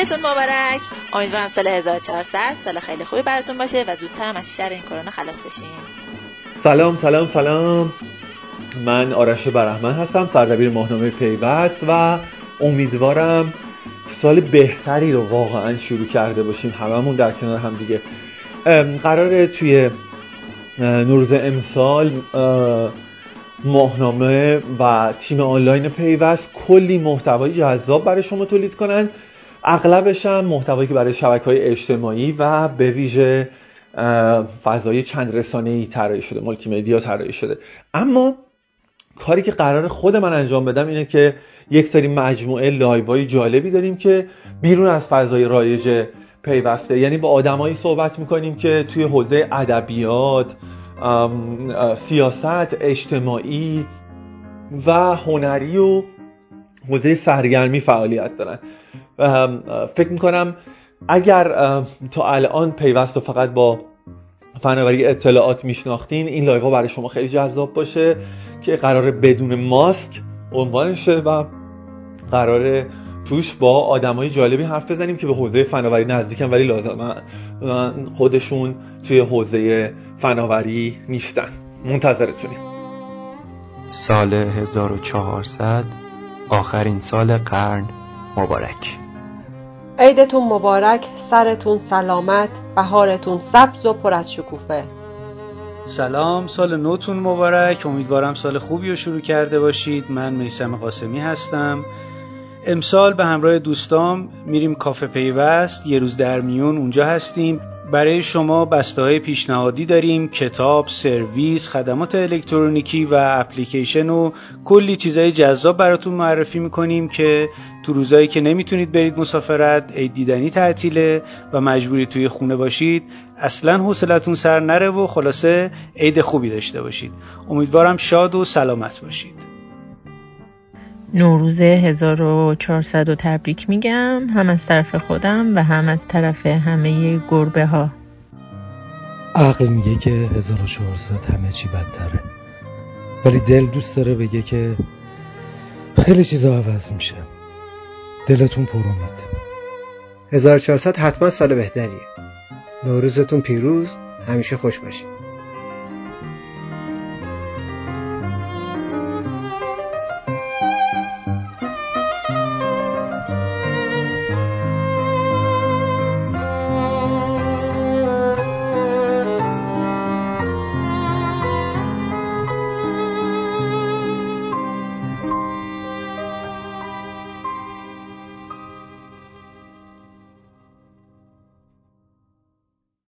عیدتون مبارک. امیدوارم سال 1400 سال خیلی خوبی براتون باشه و زودتر هم از شر این کرونا خلاص بشین. سلام سلام سلام. من آرش برحمن هستم سردبیر ماهنامه پیوست و امیدوارم سال بهتری رو واقعا شروع کرده باشیم هممون در کنار هم دیگه قراره توی نوروز امسال ماهنامه و تیم آنلاین پیوست کلی محتوای جذاب برای شما تولید کنن. اغلبش هم محتوایی که برای شبکه های اجتماعی و به ویژه فضای چند رسانه ای طراحی شده مولتی مدیا طراحی شده. اما کاری که قراره خود من انجام بدم اینه که یک سری مجموعه live های جالبی داریم که بیرون از فضای رایج پیوسته. یعنی با آدمایی صحبت می‌کنیم که توی حوزه ادبیات سیاست اجتماعی و هنری و حوزه سرگرمی فعالیت دارن. فکر می‌کنم اگر تا الان پیوست و فقط با فناوری اطلاعات میشناختین این لایو برای شما خیلی جذاب باشه که قرار بدون ماسک عنوانشه و قرار توش با آدمای جالبی حرف بزنیم که به حوزه فناوری نزدیکن ولی لازم خودشون توی حوزه فناوری نیستن. منتظرتونیم. سال 1400 آخرین سال قرن مبارک. عیدتون مبارک سرتون سلامت بهارتون سبز و پر از شکوفه. سلام سال نوتون مبارک. امیدوارم سال خوبی رو شروع کرده باشید. من میسم قاسمی هستم. امسال به همراه دوستام میریم کافه پیوست. یه روز در میون اونجا هستیم. برای شما بسته های پیشنهادی داریم کتاب، سرویس، خدمات الکترونیکی و اپلیکیشن و کلی چیزای جذاب براتون معرفی می‌کنیم که تو روزایی که نمی‌تونید برید مسافرت عید دیدنی تعطیله و مجبوری توی خونه باشید اصلا حوصلتون سر نره و خلاصه عید خوبی داشته باشید. امیدوارم شاد و سلامت باشید. نوروز 1400 و تبریک میگم. هم از طرف خودم و هم از طرف همه گربه ها عقل میگه که 1400 همه چی بدتره. ولی دل دوست داره بگه که خیلی چیزا عوض میشه. دلتون پر امید. 1400 حتما سال بهتریه. نوروزتون پیروز. همیشه خوش باشید.